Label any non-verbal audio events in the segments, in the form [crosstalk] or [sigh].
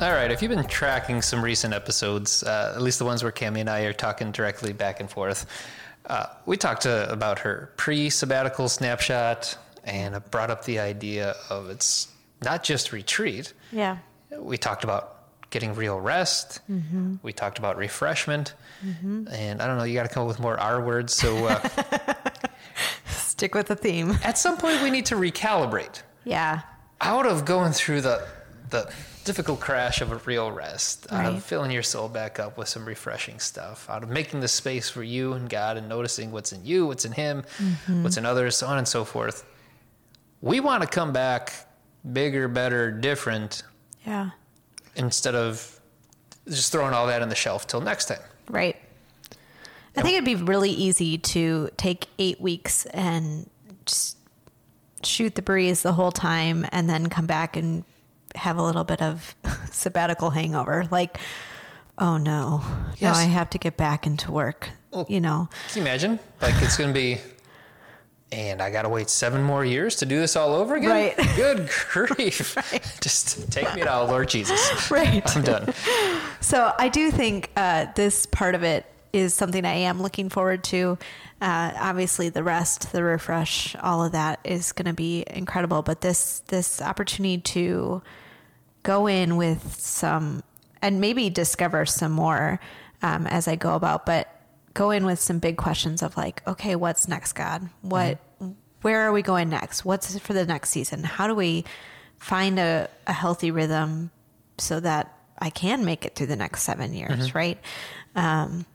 All right, if you've been tracking some recent episodes, uh, at least the ones where Cami and I are talking directly back and forth, uh, we talked uh, about her pre sabbatical snapshot and brought up the idea of it's not just retreat. Yeah. We talked about getting real rest. Mm-hmm. We talked about refreshment. And I don't know, you got to come up with more R words. So uh, [laughs] Stick with the theme. at some point, we need to recalibrate. Yeah. out of going through the the difficult crash of a real rest, out of filling your soul back up with some refreshing stuff, out of making the space for you and God and noticing what's in you, what's in Him, Mm-hmm. what's in others, so on and so forth. We want to come back bigger, better, different Yeah. instead of just throwing all that on the shelf till next time. Right. I think it'd be really easy to take eight weeks and just shoot the breeze the whole time and then come back and have a little bit of [laughs] sabbatical hangover. Like, oh no, Yes. now I have to get back into work. Well- you know, Can you imagine? Like it's going to be, and I got to wait seven more years to do this all over again? Right. [laughs] Good grief. [laughs] Just take me to Lord Jesus. Right. I'm done. So I do think uh, this part of it is something I am looking forward to. Uh, obviously, the rest, the refresh, all of that is going to be incredible. But this this opportunity to go in with some and maybe discover some more um, as I go about, but go in with some big questions of like, okay, what's next, God? What, where are we going next? What's for the next season? How do we find a, a healthy rhythm so that I can make it through the next seven years, right? Um,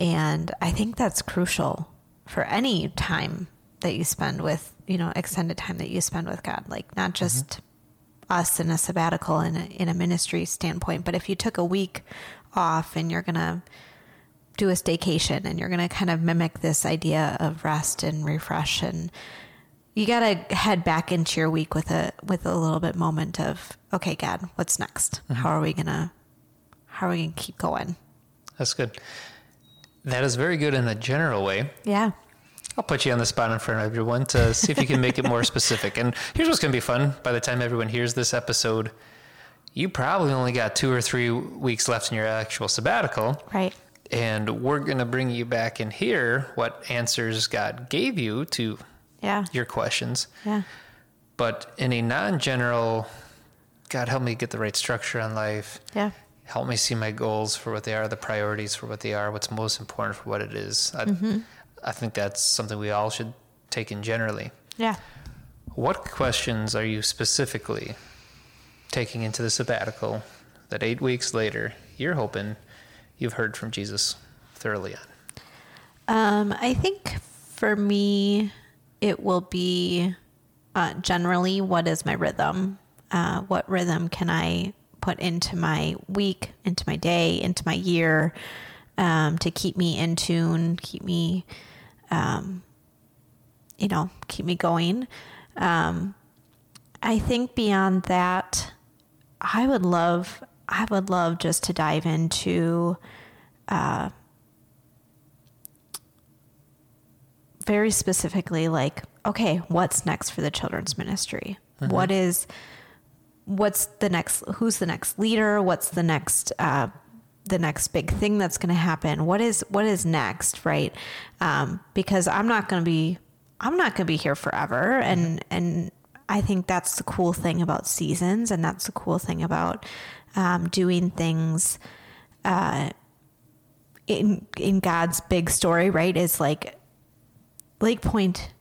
and I think that's crucial for any time that you spend with, you know, extended time that you spend with God, like not mm-hmm. just us in a sabbatical in a, in a ministry standpoint, but if you took a week off and you're going to do a staycation and you're going to kind of mimic this idea of rest and refresh and you got to head back into your week with a with a little bit moment of okay god what's next? Mm-hmm. How are we going to how are we going to keep going? That's good. That is very good in a general way. yeah I'll put you on the spot in front of everyone to see if you can make it more [laughs] specific. And here's what's going to be fun. By the time everyone hears this episode, you probably only got two or three weeks left in your actual sabbatical. right And we're going to bring you back and hear what answers God gave you to yeah your questions. yeah But in a non general, God, help me get the right structure on life. yeah Help me see my goals for what they are, the priorities for what they are, what's most important for what it is. I, I think that's something we all should take in generally. yeah What questions are you specifically taking into the sabbatical that eight weeks later you're hoping you've heard from Jesus thoroughly on? Um, I think for me, it will be uh, generally what is my rhythm? Uh, what rhythm can I put into my week, into my day, into my year um, to keep me in tune, keep me, um, you know, keep me going? Um, I think beyond that, I would love, I would love just to dive into very specifically like okay what's next for the children's ministry What is what's the next who's the next leader what's the next uh, the next big thing that's going to happen what is what is next right um, because i'm not going to be i'm not going to be here forever and and i think that's the cool thing about seasons and that's the cool thing about um, doing things uh, in in God's big story, right? Is like Lake Point.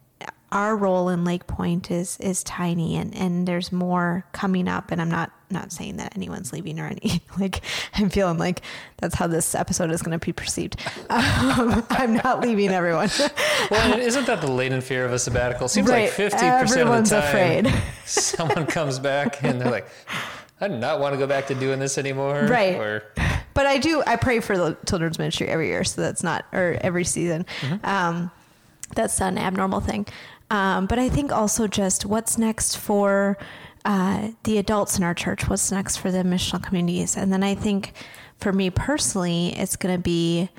Our role in Lake Point is is tiny, and and there's more coming up. And I'm not not saying that anyone's leaving or any [laughs] like I'm feeling like that's how this episode is going to be perceived. [laughs] Um, I'm not leaving everyone. [laughs] Well, isn't that the latent fear of a sabbatical? Seems like 50% Everyone's of the time, afraid. someone comes back and they're like, I do not want to go back to doing this anymore. Right. Or, but I do. I pray for the children's ministry every year, so that's not or every season. Um, that's an abnormal thing. Um, but I think also just what's next for uh, the adults in our church. What's next for the missional communities, and then I think for me personally, it's going to be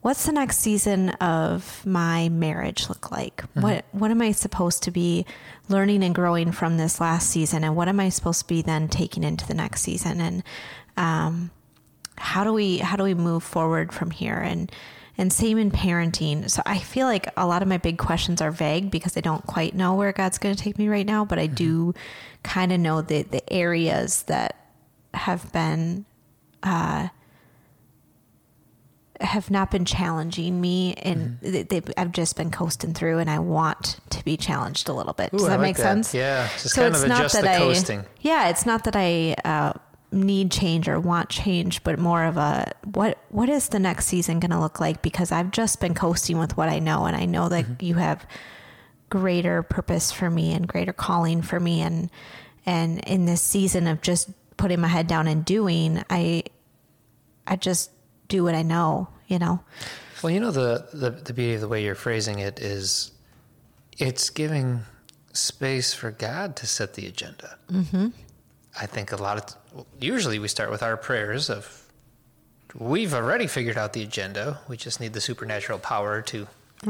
what's the next season of my marriage look like? What what am I supposed to be learning and growing from this last season, and what am I supposed to be then taking into the next season? And um, how do we how do we move forward from here? And and same in parenting. So I feel like a lot of my big questions are vague because I don't quite know where God's going to take me right now, but I mm-hmm. do kind of know the the areas that have been uh, have not been challenging me and mm-hmm. they, they, I've just been coasting through and I want to be challenged a little bit. Does Ooh, that like make that. sense? Yeah, just kind of adjust the I, coasting. yeah, it's not that I uh, need change or want change, but more of a what what is the next season going to look like? Because I've just been coasting with what I know, and I know that Mm-hmm. you have greater purpose for me and greater calling for me, and and in this season of just putting my head down and doing, I I just do what I know, you know. Well, you know the, the the beauty of the way you're phrasing it is, it's giving space for God to set the agenda. Mm-hmm. I think a lot of usually we start with our prayers of we've already figured out the agenda. We just need the supernatural power to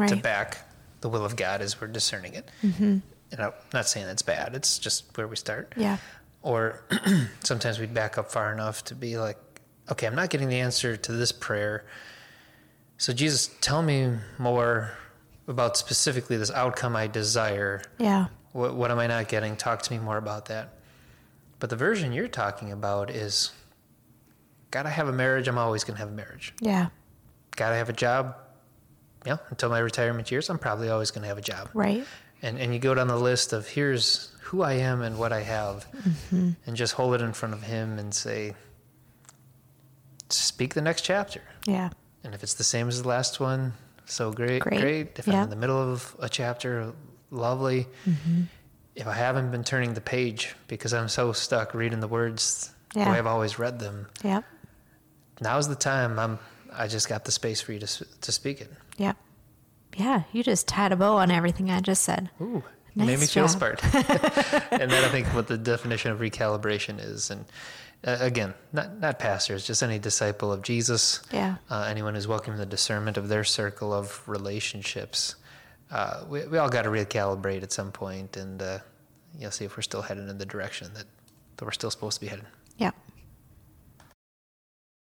to back the will of God as we're discerning it. Mm-hmm. And I'm not saying that's bad. It's just where we start. Yeah. Or [clears throat] sometimes we'd back up far enough to be like, okay, I'm not getting the answer to this prayer. So, Jesus, tell me more about specifically this outcome I desire. Yeah. What, what am I not getting? Talk to me more about that. But the version you're talking about is gotta have a marriage. I'm always gonna have a marriage. Yeah. Gotta have a job. Yeah, until my retirement years, I'm probably always gonna have a job Right. and and you go down the list of here's who I am and what I have, mm-hmm. and just hold it in front of him and say, speak the next chapter. Yeah. And if it's the same as the last one, so great, Great. great. If Yeah. I'm in the middle of a chapter, lovely. Mm-hmm. If I haven't been turning the page because I'm so stuck reading the words the way I've always read them, Yep. now's the time. I'm. I just got the space for you to to speak it. Yep. Yeah. You just tied a bow on everything I just said. Ooh, Nice made me feel job. smart. [laughs] and then I think what the definition of recalibration is, and uh, again, not not pastors, just any disciple of Jesus. Yeah. Uh, anyone who's welcoming the discernment of their circle of relationships. Uh, we we all got to recalibrate at some point, and uh, you'll see if we're still headed in the direction that, that we're still supposed to be headed. Yep.